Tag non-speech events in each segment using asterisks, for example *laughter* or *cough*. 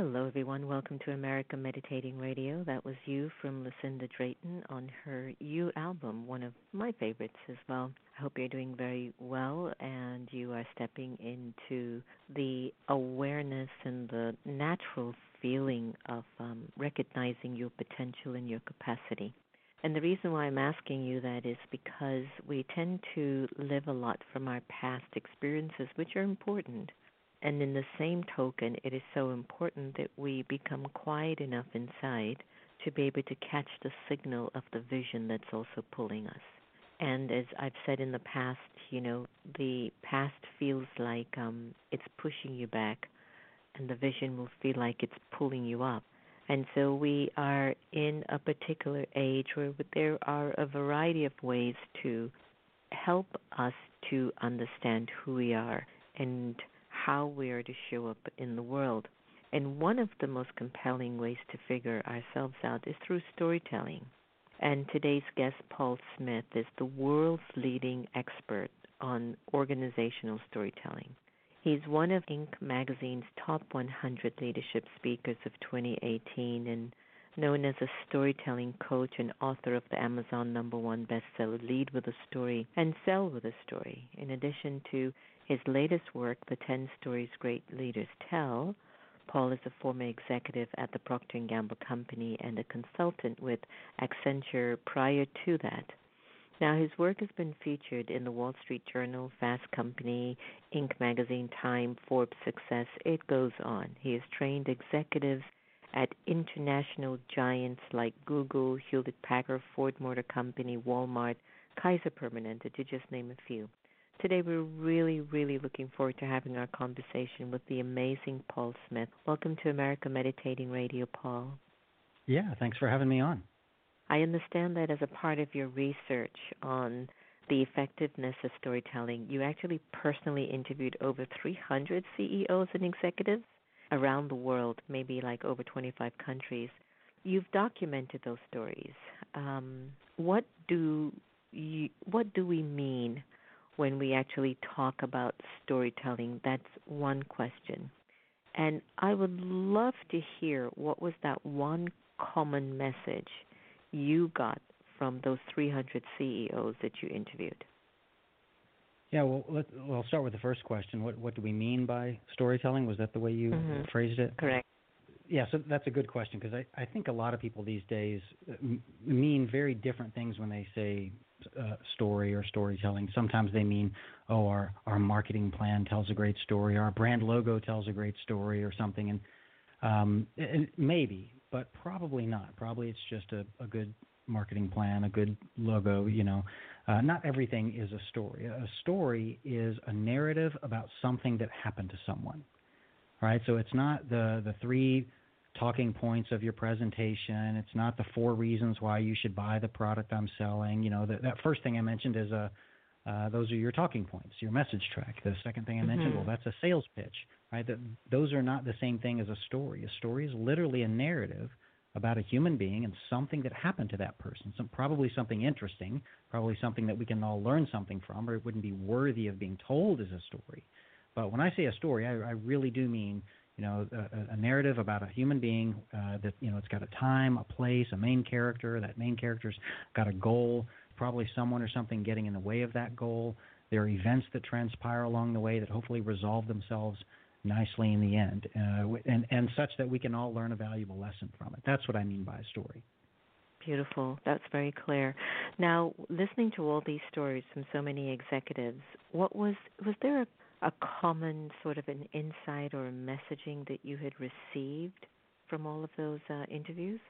Hello, everyone. Welcome to America Meditating Radio. That was you from Lucinda Drayton on her You album, one of my favorites as well. I hope you're doing very well and you are stepping into the awareness and the natural feeling of um, recognizing your potential and your capacity. And the reason why I'm asking you that is because we tend to live a lot from our past experiences, which are important and in the same token, it is so important that we become quiet enough inside to be able to catch the signal of the vision that's also pulling us. And as I've said in the past, you know, the past feels like um, it's pushing you back, and the vision will feel like it's pulling you up. And so we are in a particular age where there are a variety of ways to help us to understand who we are and how we are to show up in the world. And one of the most compelling ways to figure ourselves out is through storytelling. And today's guest, Paul Smith, is the world's leading expert on organizational storytelling. He's one of Inc. magazine's top 100 leadership speakers of 2018 and known as a storytelling coach and author of the Amazon number one bestseller Lead with a Story and Sell with a Story. In addition to his latest work, The 10 Stories Great Leaders Tell, Paul is a former executive at the Procter & Gamble Company and a consultant with Accenture prior to that. Now, his work has been featured in the Wall Street Journal, Fast Company, Inc. magazine, Time, Forbes Success. It goes on. He has trained executives at international giants like Google, Hewlett Packard, Ford Motor Company, Walmart, Kaiser Permanente, to just name a few. Today, we're really, really looking forward to having our conversation with the amazing Paul Smith. Welcome to America Meditating Radio, Paul. Yeah, thanks for having me on. I understand that as a part of your research on the effectiveness of storytelling, you actually personally interviewed over 300 CEOs and executives around the world, maybe like over 25 countries. You've documented those stories. Um, what do you, what do we mean when we actually talk about storytelling? That's one question. And I would love to hear what was that one common message you got from those 300 CEOs that you interviewed? Yeah, well, let, well, I'll start with the first question. What what do we mean by storytelling? Was that the way you mm-hmm. phrased it? Correct. Yeah, so that's a good question because I, I think a lot of people these days uh, mean very different things when they say uh, story or storytelling. Sometimes they mean, oh, our our marketing plan tells a great story, our brand logo tells a great story, or something. And, um, and maybe, but probably not. Probably it's just a, a good marketing plan, a good logo. You know, uh, not everything is a story. A story is a narrative about something that happened to someone. Right. So it's not the the three talking points of your presentation. It's not the four reasons why you should buy the product I'm selling. You know, the, that first thing I mentioned is a uh, those are your talking points, your message track. The second thing I mentioned, mm-hmm. well, that's a sales pitch, right? That those are not the same thing as a story. A story is literally a narrative about a human being and something that happened to that person. Some probably something interesting, probably something that we can all learn something from, or it wouldn't be worthy of being told as a story. But when I say a story, I, I really do mean you know, a, a narrative about a human being uh, that you know it's got a time, a place, a main character. That main character's got a goal, probably someone or something getting in the way of that goal. There are events that transpire along the way that hopefully resolve themselves nicely in the end, uh, and and such that we can all learn a valuable lesson from it. That's what I mean by a story. Beautiful. That's very clear. Now, listening to all these stories from so many executives, what was was there a a common sort of an insight or a messaging that you had received from all of those uh, interviews?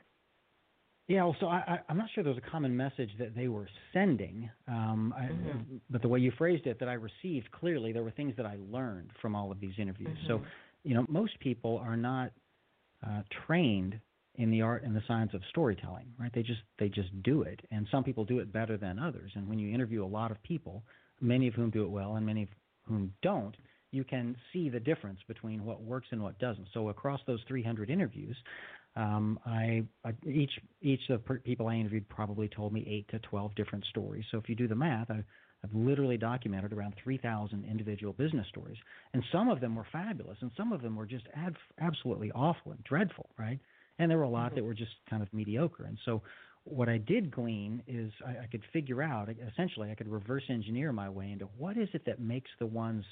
Yeah, well, so I, am not sure there was a common message that they were sending, um, mm-hmm. I, but the way you phrased it, that I received clearly, there were things that I learned from all of these interviews. Mm-hmm. So, you know, most people are not uh, trained in the art and the science of storytelling, right? They just they just do it, and some people do it better than others. And when you interview a lot of people, many of whom do it well, and many of whom don't, you can see the difference between what works and what doesn't. So across those 300 interviews, um, I, I, each each of the people I interviewed probably told me eight to 12 different stories. So if you do the math, I, I've literally documented around 3,000 individual business stories, and some of them were fabulous, and some of them were just ad- absolutely awful and dreadful, right? And there were a lot mm-hmm. that were just kind of mediocre. And so what I did glean is I, I could figure out essentially I could reverse engineer my way into what is it that makes the ones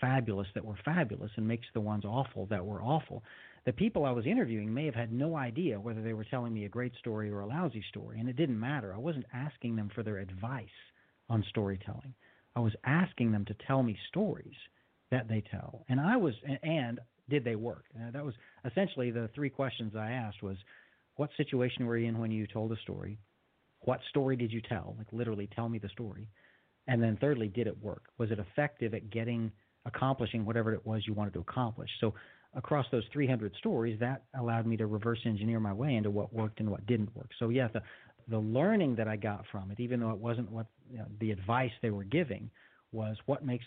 fabulous that were fabulous and makes the ones awful that were awful. The people I was interviewing may have had no idea whether they were telling me a great story or a lousy story, and it didn't matter. I wasn't asking them for their advice on storytelling. I was asking them to tell me stories that they tell, and I was and did they work? Uh, that was essentially the three questions I asked was what situation were you in when you told a story? What story did you tell? Like literally tell me the story. And then thirdly, did it work? Was it effective at getting accomplishing whatever it was you wanted to accomplish? So across those 300 stories, that allowed me to reverse engineer my way into what worked and what didn't work. So yeah, the the learning that I got from it, even though it wasn't what you know, the advice they were giving, was what makes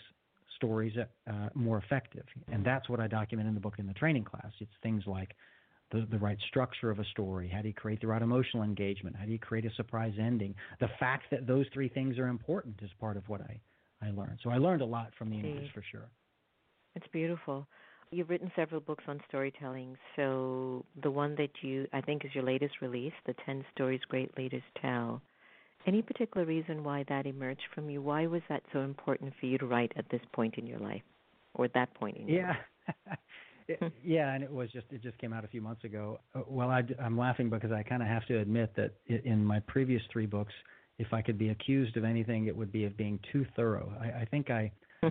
stories uh, more effective, and that's what I document in the book in the training class. It's things like the, the right structure of a story, how do you create the right emotional engagement, how do you create a surprise ending. The fact that those three things are important is part of what I I learned. So I learned a lot from the interviews for sure. It's beautiful. You've written several books on storytelling. So the one that you I think is your latest release, The 10 Stories Great Leaders Tell. Any particular reason why that emerged from you? Why was that so important for you to write at this point in your life or at that point in your yeah. life? *laughs* yeah, and it was just it just came out a few months ago. Uh, well, I, I'm laughing because I kind of have to admit that in my previous three books, if I could be accused of anything, it would be of being too thorough. I, I think I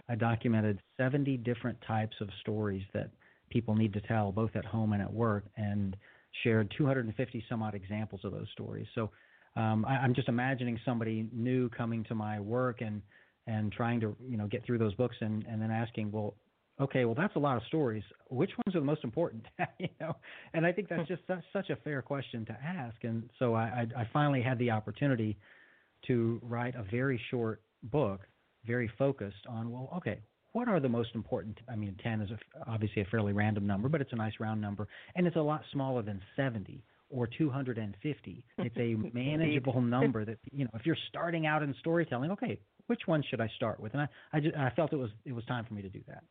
I documented 70 different types of stories that people need to tell, both at home and at work, and shared 250 some odd examples of those stories. So um, I, I'm just imagining somebody new coming to my work and and trying to you know get through those books and and then asking, well, okay, well that's a lot of stories. Which ones are the most important? *laughs* you know, and I think that's hmm. just such, such a fair question to ask. And so I, I, I finally had the opportunity to write a very short book, very focused on well, okay, what are the most important? I mean, 10 is a, obviously a fairly random number, but it's a nice round number, and it's a lot smaller than 70 or 250. *laughs* It's a manageable *laughs* number that you know. If you're starting out in storytelling, okay, which one should I start with? And I, I, just, I felt it was it was time for me to do that.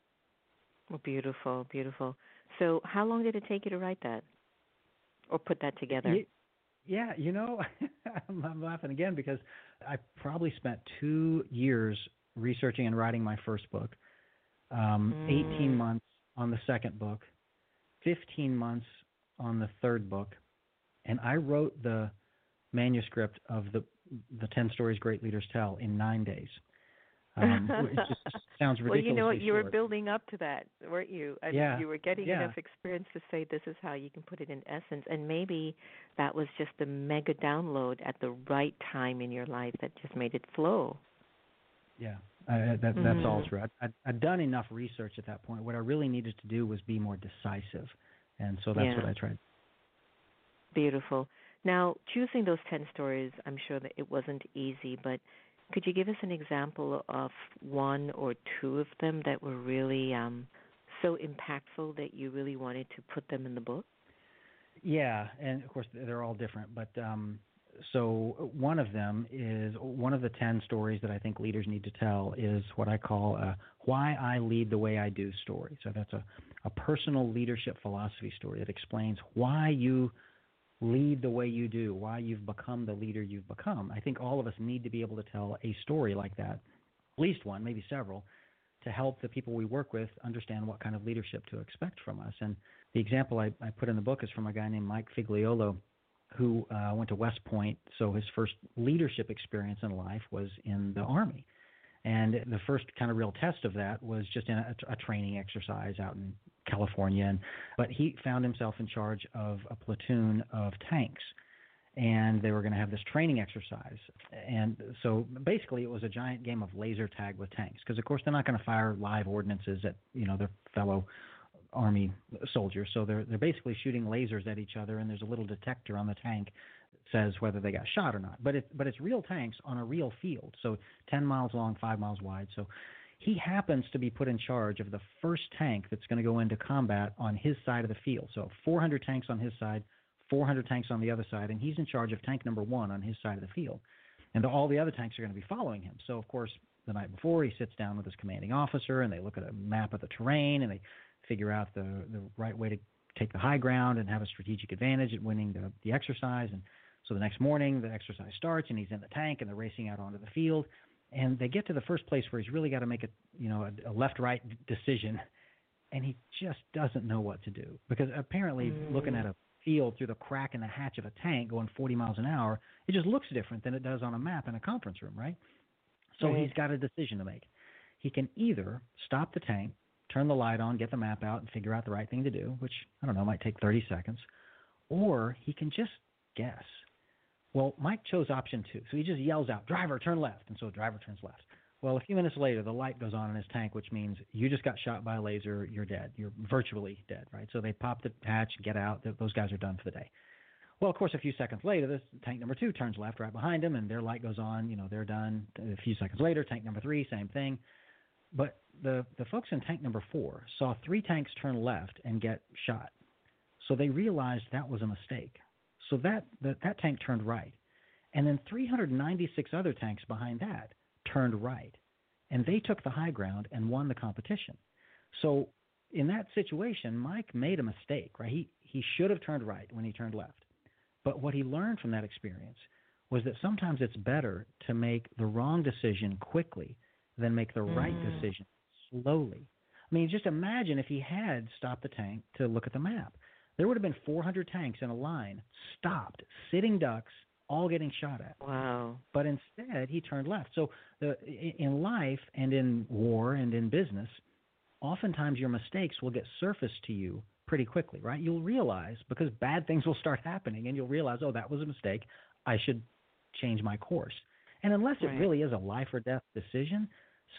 Well, beautiful, beautiful. So, how long did it take you to write that, or put that together? Yeah, you know, *laughs* I'm, I'm laughing again because I probably spent two years researching and writing my first book, um, mm. 18 months on the second book, 15 months on the third book, and I wrote the manuscript of the the 10 stories great leaders tell in nine days. Um, it just *laughs* sounds ridiculous. well, you know what? You short. were building up to that, weren't you? I yeah. Mean, you were getting yeah. enough experience to say this is how you can put it in essence, and maybe that was just a mega download at the right time in your life that just made it flow. Yeah, I, that that's mm-hmm. all true. I, I'd, I'd done enough research at that point. What I really needed to do was be more decisive, and so that's yeah. what I tried. Beautiful. Now, choosing those 10 stories, I'm sure that it wasn't easy, but could you give us an example of one or two of them that were really um, so impactful that you really wanted to put them in the book? Yeah, and of course they're all different, but um, so one of them is one of the 10 stories that I think leaders need to tell is what I call a why I lead the way I do story. So that's a, a personal leadership philosophy story that explains why you lead the way you do, why you've become the leader you've become. I think all of us need to be able to tell a story like that, at least one, maybe several, to help the people we work with understand what kind of leadership to expect from us. And the example I, I put in the book is from a guy named Mike Figliuolo, who uh, went to West Point. So his first leadership experience in life was in the Army. And the first kind of real test of that was just in a, a training exercise out in California. And, but he found himself in charge of a platoon of tanks. And they were going to have this training exercise. And so basically, it was a giant game of laser tag with tanks. Because, of course, they're not going to fire live ordnances at you know their fellow army soldiers. So they're they're basically shooting lasers at each other, and there's a little detector on the tank that says whether they got shot or not. But it but it's real tanks on a real field, so 10 miles long, five miles wide. So he happens to be put in charge of the first tank that's going to go into combat on his side of the field. So 400 tanks on his side, 400 tanks on the other side, and he's in charge of tank number one on his side of the field. And all the other tanks are going to be following him. So of course, the night before, he sits down with his commanding officer, and they look at a map of the terrain, and they figure out the the right way to take the high ground and have a strategic advantage at winning the, the exercise. And so the next morning, the exercise starts, and he's in the tank, and they're racing out onto the field. And they get to the first place where he's really got to make a you know a, a left-right decision, and he just doesn't know what to do because apparently mm. looking at a field through the crack in the hatch of a tank going 40 miles an hour, it just looks different than it does on a map in a conference room, right? So right. he's got a decision to make. He can either stop the tank, turn the light on, get the map out, and figure out the right thing to do, which I don't know might take 30 seconds, or he can just guess well, Mike chose option two, so he just yells out, "Driver, turn left," and so the driver turns left. Well, a few minutes later, the light goes on in his tank, which means you just got shot by a laser. You're dead. You're virtually dead, right? So they pop the hatch, get out. Those guys are done for the day. Well, of course, a few seconds later, this tank number two turns left right behind them, and their light goes on. You know, they're done. A few seconds later, tank number three, same thing. But the the folks in tank number four saw three tanks turn left and get shot, so they realized that was a mistake. So that that, that tank turned right, and then 396 other tanks behind that turned right, and they took the high ground and won the competition. So in that situation, Mike made a mistake, right? He he should have turned right when he turned left. But what he learned from that experience was that sometimes it's better to make the wrong decision quickly than make the mm. right decision slowly. I mean, just imagine if he had stopped the tank to look at the map. There would have been 400 tanks in a line, stopped, sitting ducks, all getting shot at. Wow. But instead, he turned left. So the, in life and in war and in business, oftentimes your mistakes will get surfaced to you pretty quickly, right? You'll realize because bad things will start happening and you'll realize, oh, that was a mistake. I should change my course. And unless right. it really is a life or death decision,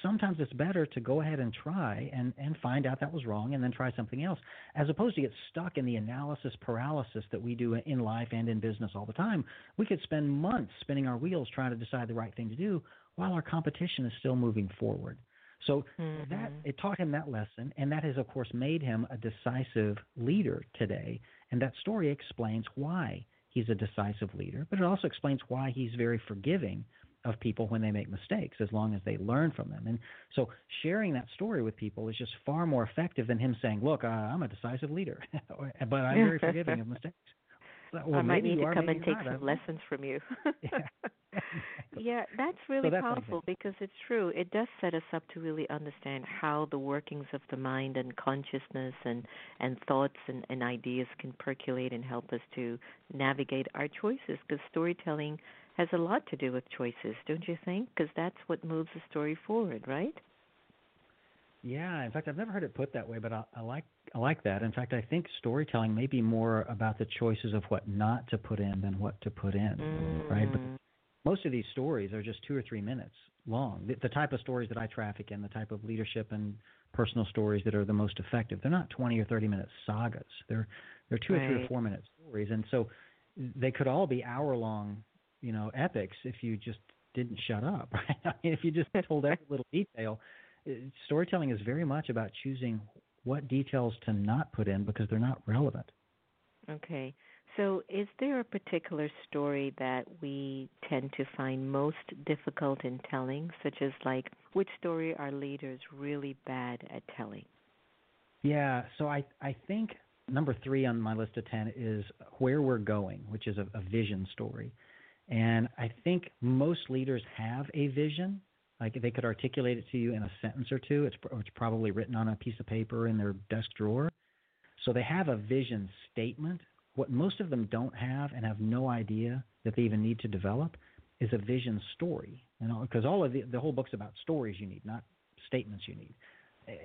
sometimes it's better to go ahead and try and, and find out that was wrong and then try something else, as opposed to get stuck in the analysis paralysis that we do in life and in business all the time. We could spend months spinning our wheels trying to decide the right thing to do while our competition is still moving forward. So mm-hmm. that it taught him that lesson, and that has of course made him a decisive leader today. And that story explains why he's a decisive leader, but it also explains why he's very forgiving of people when they make mistakes, as long as they learn from them. And so sharing that story with people is just far more effective than him saying, "Look, uh, I'm a decisive leader, *laughs* but I'm very forgiving of mistakes." Well, I might need to come and take some lessons from you. *laughs* yeah. *laughs* yeah, that's really so that's powerful because it's true. It does set us up to really understand how the workings of the mind and consciousness and and thoughts and, and ideas can percolate and help us to navigate our choices. Because storytelling has a lot to do with choices, don't you think? Because that's what moves the story forward, right? Yeah, in fact, I've never heard it put that way, but I, I like I like that. In fact, I think storytelling may be more about the choices of what not to put in than what to put in, mm. right? But most of these stories are just two or three minutes long. The, the type of stories that I traffic in, the type of leadership and personal stories that are the most effective, they're not 20 or 30 minute sagas. They're they're two right. or three or four minute stories, and so they could all be hour long, you know, epics if you just didn't shut up. *laughs* Right? I mean, if you just *laughs* told every little detail. Uh, storytelling is very much about choosing what details to not put in because they're not relevant. Okay. So, is there a particular story that we tend to find most difficult in telling, such as like which story are leaders really bad at telling? Yeah, so I I think number three on my list of ten is where we're going, which is a, a vision story, and I think most leaders have a vision. Like they could articulate it to you in a sentence or two. It's it's probably written on a piece of paper in their desk drawer. So they have a vision statement what most of them don't have and have no idea that they even need to develop is a vision story. You know, because all of the the whole book's about stories you need, not statements you need.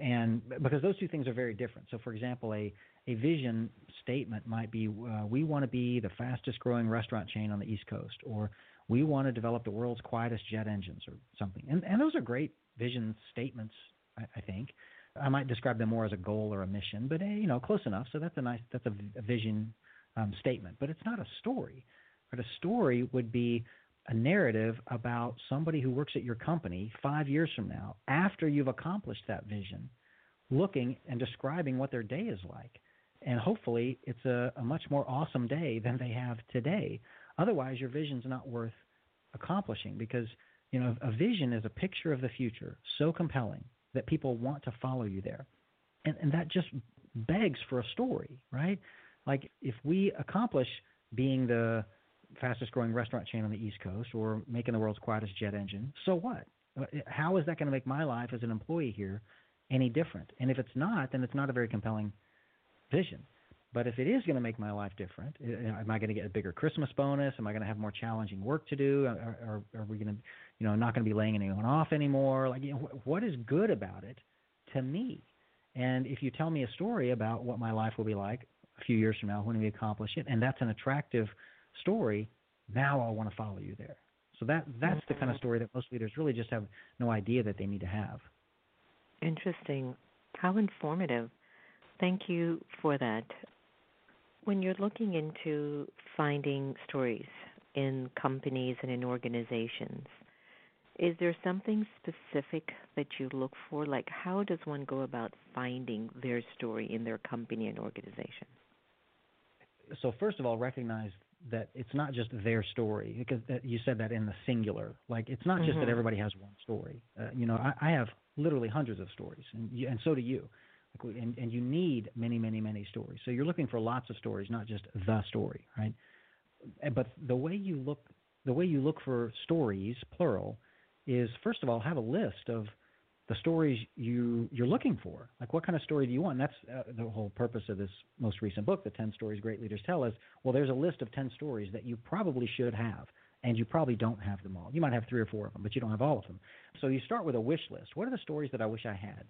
And because those two things are very different. So, for example, a a vision statement might be, uh, we want to be the fastest growing restaurant chain on the East Coast, or we want to develop the world's quietest jet engines, or something. And and those are great vision statements, I, I think. I might describe them more as a goal or a mission, but you know, close enough. So that's a nice, that's a, a vision um, statement, but it's not a story. But a story would be a narrative about somebody who works at your company five years from now, after you've accomplished that vision, looking and describing what their day is like. And hopefully, it's a, a much more awesome day than they have today. Otherwise, your vision's not worth accomplishing because you know a vision is a picture of the future so compelling that people want to follow you there, and, and that just begs for a story, right? Like if we accomplish being the fastest growing restaurant chain on the East Coast or making the world's quietest jet engine, so what? Uh, how is that going to make my life as an employee here any different? And if it's not, then it's not a very compelling vision. But if it is going to make my life different, eh, eh, am I going to get a bigger Christmas bonus? Am I going to have more challenging work to do? Are, are, are we going to, you know, not going to be laying anyone off anymore? Like, you know, what is good about it to me? And if you tell me a story about what my life will be like a few years from now when we accomplish it, and that's an attractive story, now I want to follow you there. So that that's the kind of mm-hmm. story that most leaders really just have no idea that they need to have. Interesting. How informative. Thank you for that. When you're looking into finding stories in companies and in organizations, is there something specific that you look for? Like, how does one go about finding their story in their company and organization? So, first of all, recognize that it's not just their story because you said that in the singular. Like, it's not just mm-hmm. that everybody has one story. Uh, you know, I, I have literally hundreds of stories, and you, and so do you. And, and you need many, many, many stories. So you're looking for lots of stories, not just the story, right? But the way you look, the way you look for stories, plural, is first of all have a list of the stories you you're looking for. Like what kind of story do you want? And that's uh, the whole purpose of this most recent book, The 10 Stories Great Leaders Tell is, well there's a list of 10 stories that you probably should have and you probably don't have them all. You might have 3 or 4 of them, but you don't have all of them. So you start with a wish list. What are the stories that I wish I had?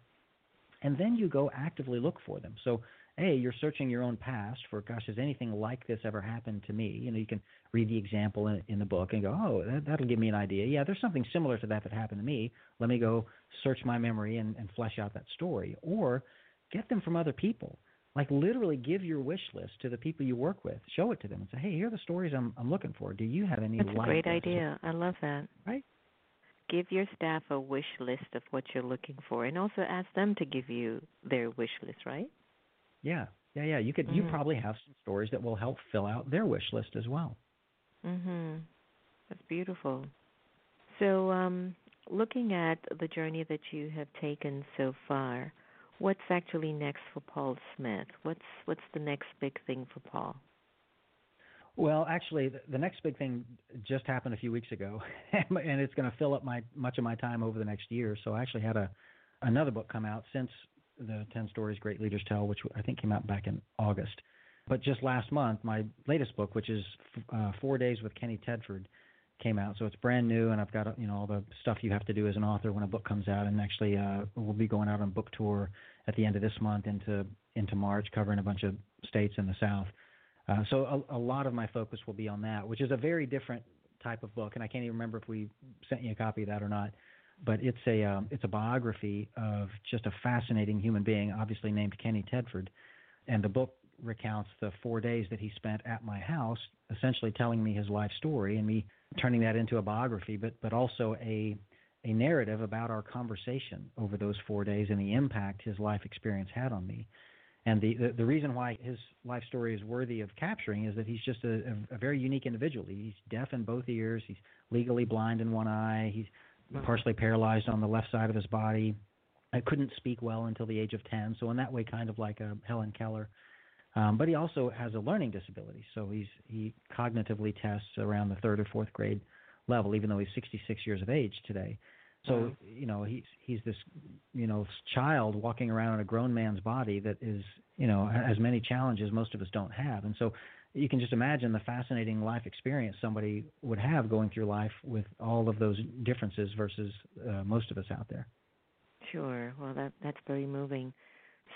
And then you go actively look for them. So a, you're searching your own past for, gosh, has anything like this ever happened to me? You know, you can read the example in, in the book and go, oh, that, that'll give me an idea. Yeah, there's something similar to that that happened to me. Let me go search my memory and, and flesh out that story. Or get them from other people. Like literally give your wish list to the people you work with. Show it to them and say, hey, here are the stories I'm, I'm looking for. Do you have any That's like a great idea. I love that. Right? Give your staff a wish list of what you're looking for and also ask them to give you their wish list, right? Yeah, yeah, yeah. You could. Mm-hmm. You probably have some stories that will help fill out their wish list as well. Mhm. That's beautiful. So, um, looking at the journey that you have taken so far, what's actually next for Paul Smith? What's what's the next big thing for Paul? Well, actually, the next big thing just happened a few weeks ago, *laughs* and it's going to fill up my much of my time over the next year. So I actually had a another book come out since the 10 Stories Great Leaders Tell, which I think came out back in August. But just last month, my latest book, which is uh, Four Days with Kenny Tedford, came out. So it's brand new, and I've got you know all the stuff you have to do as an author when a book comes out. And actually, uh, we'll be going out on book tour at the end of this month into into March, covering a bunch of states in the South. Uh, so a, a lot of my focus will be on that, which is a very different type of book, and I can't even remember if we sent you a copy of that or not but it's a um, it's a biography of just a fascinating human being, obviously named Kenny Tedford, and the book recounts the four days that he spent at my house, essentially telling me his life story and me turning that into a biography, but but also a a narrative about our conversation over those four days and the impact his life experience had on me. And the, the, the reason why his life story is worthy of capturing is that he's just a, a, a very unique individual. He's deaf in both ears. He's legally blind in one eye. He's partially paralyzed on the left side of his body. I couldn't speak well until the age of 10, so in that way, kind of like a Helen Keller. Um, but he also has a learning disability, so he's he cognitively tests around the third or fourth grade level, even though he's 66 years of age today. So mm-hmm. you know he's he's this you know child walking around in a grown man's body that is you know has many challenges most of us don't have, and so you can just imagine the fascinating life experience somebody would have going through life with all of those differences versus uh, most of us out there. Sure. Well, that that's very moving.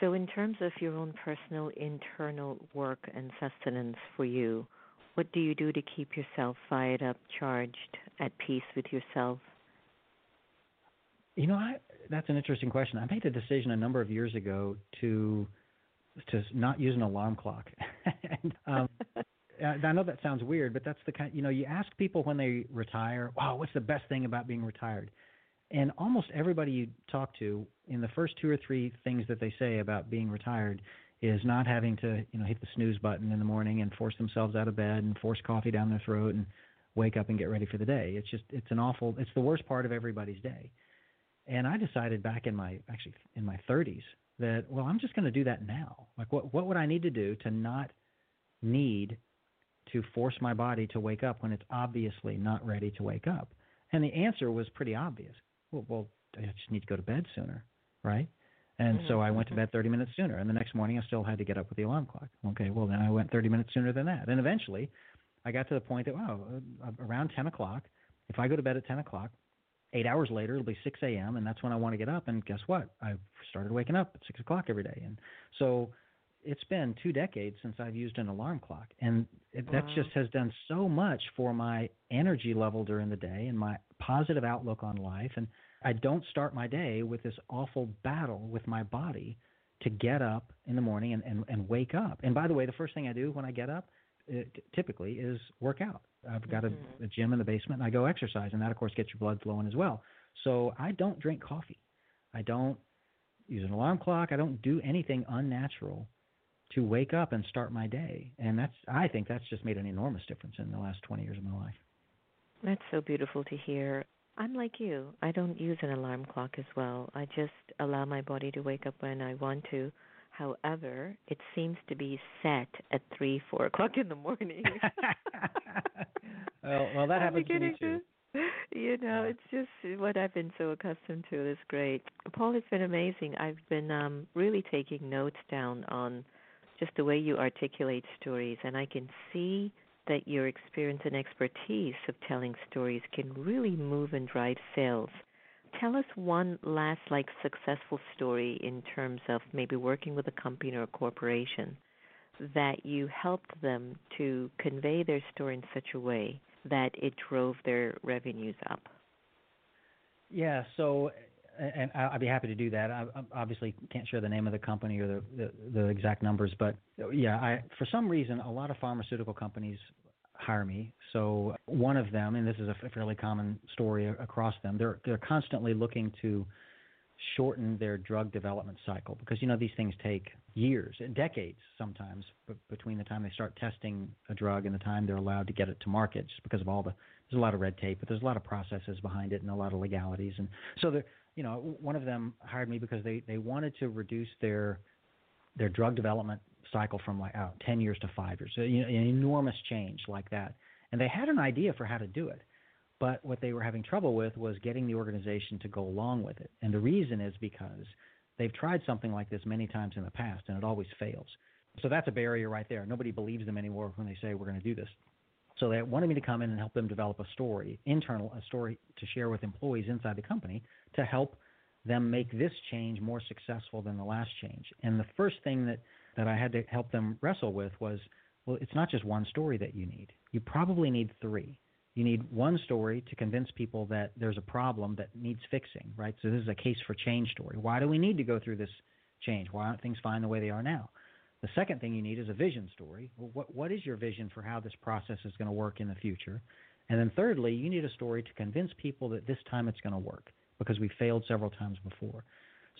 So, in terms of your own personal internal work and sustenance for you, what do you do to keep yourself fired up, charged, at peace with yourself? You know, I, that's an interesting question. I made a decision a number of years ago to to not use an alarm clock. *laughs* and, um, *laughs* I know that sounds weird, but that's the kind. You know, you ask people when they retire, "Wow, what's the best thing about being retired?" And almost everybody you talk to, in the first two or three things that they say about being retired, is not having to, you know, hit the snooze button in the morning and force themselves out of bed and force coffee down their throat and wake up and get ready for the day. It's just, it's an awful, it's the worst part of everybody's day. And I decided back in my, actually in my 30s, that well i'm just going to do that now. Like what what would i need to do to not need to force my body to wake up when it's obviously not ready to wake up? And the answer was pretty obvious. Well, well i just need to go to bed sooner right? And mm-hmm. so i went to bed 30 minutes sooner and the next morning i still had to get up with the alarm clock. Okay well then i went 30 minutes sooner than that. And eventually i got to the point that wow around 10 o'clock if i go to bed at 10 o'clock eight hours later it'll be 6 a.m. and that's when I want to get up. And guess what? I've started waking up at 6 o'clock every day. And so it's been two decades since I've used an alarm clock, and it, wow. that just has done so much for my energy level during the day and my positive outlook on life. And I don't start my day with this awful battle with my body to get up in the morning and, and, and wake up. And by the way, the first thing I do when I get up typically is work out. I've got mm-hmm. a, a gym in the basement and I go exercise, and that, of course, gets your blood flowing as well. So I don't drink coffee. I don't use an alarm clock. I don't do anything unnatural to wake up and start my day. And that's I think that's just made an enormous difference in the last 20 years of my life. That's so beautiful to hear. I'm like you. I don't use an alarm clock as well. I just allow my body to wake up when I want to. However, it seems to be set at three, four o'clock in the morning. *laughs* *laughs* well, well, that happens to me too. You know, it's just what I've been so accustomed to. is great, Paul. It's been amazing. I've been um really taking notes down on just the way you articulate stories, and I can see that your experience and expertise of telling stories can really move and drive sales. Tell us one last like successful story in terms of maybe working with a company or a corporation that you helped them to convey their story in such a way that it drove their revenues up. Yeah, so and I'd be happy to do that. I obviously can't share the name of the company or the, the, the exact numbers, but yeah, I for some reason a lot of pharmaceutical companies hire me. So one of them, and this is a fairly common story across them, they're they're constantly looking to shorten their drug development cycle because you know these things take years, and decades sometimes, between the time they start testing a drug and the time they're allowed to get it to market, just because of all the there's a lot of red tape, but there's a lot of processes behind it and a lot of legalities, and so they're you know, one of them hired me because they they wanted to reduce their their drug development cycle from like oh, 10 years to 5 years. So, you know, an enormous change like that. And they had an idea for how to do it. But what they were having trouble with was getting the organization to go along with it. And the reason is because they've tried something like this many times in the past and it always fails. So that's a barrier right there. Nobody believes them anymore when they say we're going to do this. So they wanted me to come in and help them develop a story, internal, a story to share with employees inside the company to help them make this change more successful than the last change. And the first thing that, that I had to help them wrestle with was well, it's not just one story that you need. You probably need three. You need one story to convince people that there's a problem that needs fixing, right? So this is a case for change story. Why do we need to go through this change? Why aren't things fine the way they are now? The second thing you need is a vision story. Well, what, what is your vision for how this process is going to work in the future? And then thirdly, you need a story to convince people that this time it's going to work because we failed several times before.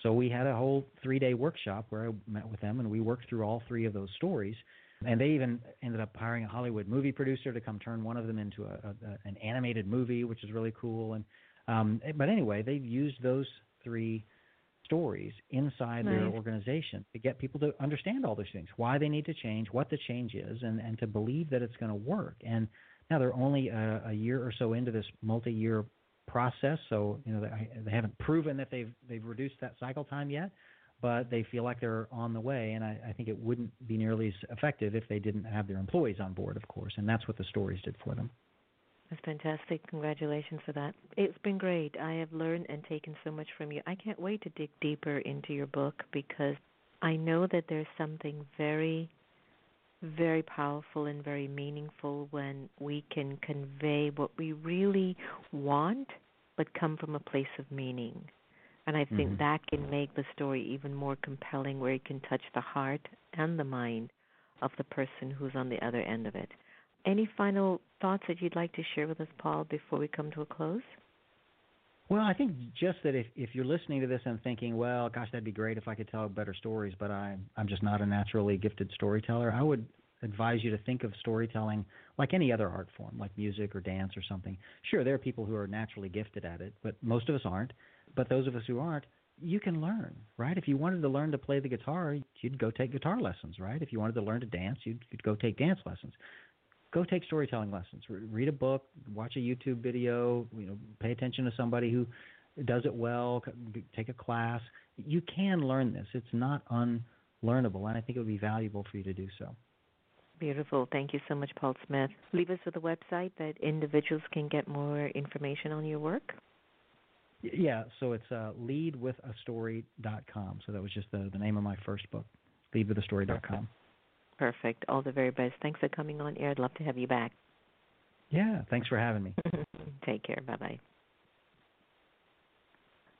So we had a whole three day workshop where I met with them and we worked through all three of those stories. And they even ended up hiring a Hollywood movie producer to come turn one of them into a, a, an animated movie, which is really cool. And um, but anyway, they've used those three stories inside nice. their organization to get people to understand all those things, why they need to change, what the change is, and, and to believe that it's going to work. And now they're only a, a year or so into this multi-year process, so you know they, they haven't proven that they've they've reduced that cycle time yet, but they feel like they're on the way. And I, I think it wouldn't be nearly as effective if they didn't have their employees on board, of course, and that's what the stories did for them. That's fantastic. Congratulations for that. It's been great. I have learned and taken so much from you. I can't wait to dig deeper into your book because I know that there's something very, very powerful and very meaningful when we can convey what we really want, but come from a place of meaning. And I think mm-hmm. that can make the story even more compelling, where it can touch the heart and the mind of the person who's on the other end of it. Any final thoughts that you'd like to share with us, Paul, before we come to a close? Well, I think just that if if you're listening to this and thinking, well, gosh, that'd be great if I could tell better stories, but I'm I'm just not a naturally gifted storyteller. I would advise you to think of storytelling like any other art form, like music or dance or something. Sure, there are people who are naturally gifted at it, but most of us aren't. But those of us who aren't, you can learn, right? If you wanted to learn to play the guitar, you'd go take guitar lessons, right? If you wanted to learn to dance, you'd, you'd go take dance lessons go take storytelling lessons. Read a book, watch a YouTube video, you know, pay attention to somebody who does it well, take a class. You can learn this. It's not unlearnable, and I think it would be valuable for you to do so. Beautiful. Thank you so much, Paul Smith. Leave us with a website that individuals can get more information on your work. Yeah, so it's uh, leadwithastory.com. So that was just the, the name of my first book. leadwithastory.com. Perfect. All the very best. Thanks for coming on air. I'd love to have you back. Yeah, thanks for having me. *laughs* Take care. Bye bye.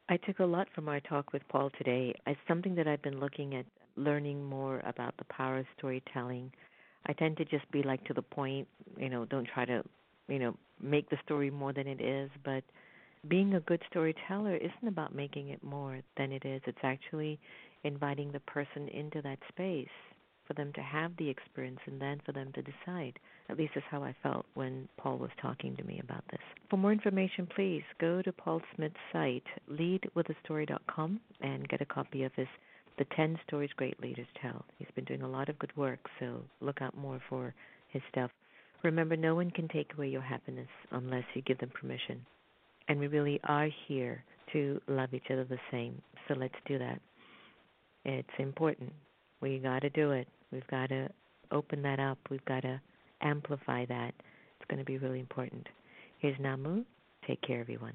I took a lot from our talk with Paul today. It's something that I've been looking at, learning more about the power of storytelling. I tend to just be like to the point, you know, don't try to, you know, make the story more than it is, but being a good storyteller isn't about making it more than it is. It's actually inviting the person into that space for them to have the experience and then for them to decide. At least that's how I felt when Paul was talking to me about this. For more information, please go to Paul Smith's site, leadwithastory.com, and get a copy of his The 10 Stories Great Leaders Tell. He's been doing a lot of good work, so look out more for his stuff. Remember, no one can take away your happiness unless you give them permission. And we really are here to love each other the same. So let's do that. It's important. We got to do it. We've got to open that up. We've got to amplify that. It's going to be really important. Here's Namu. Take care, everyone.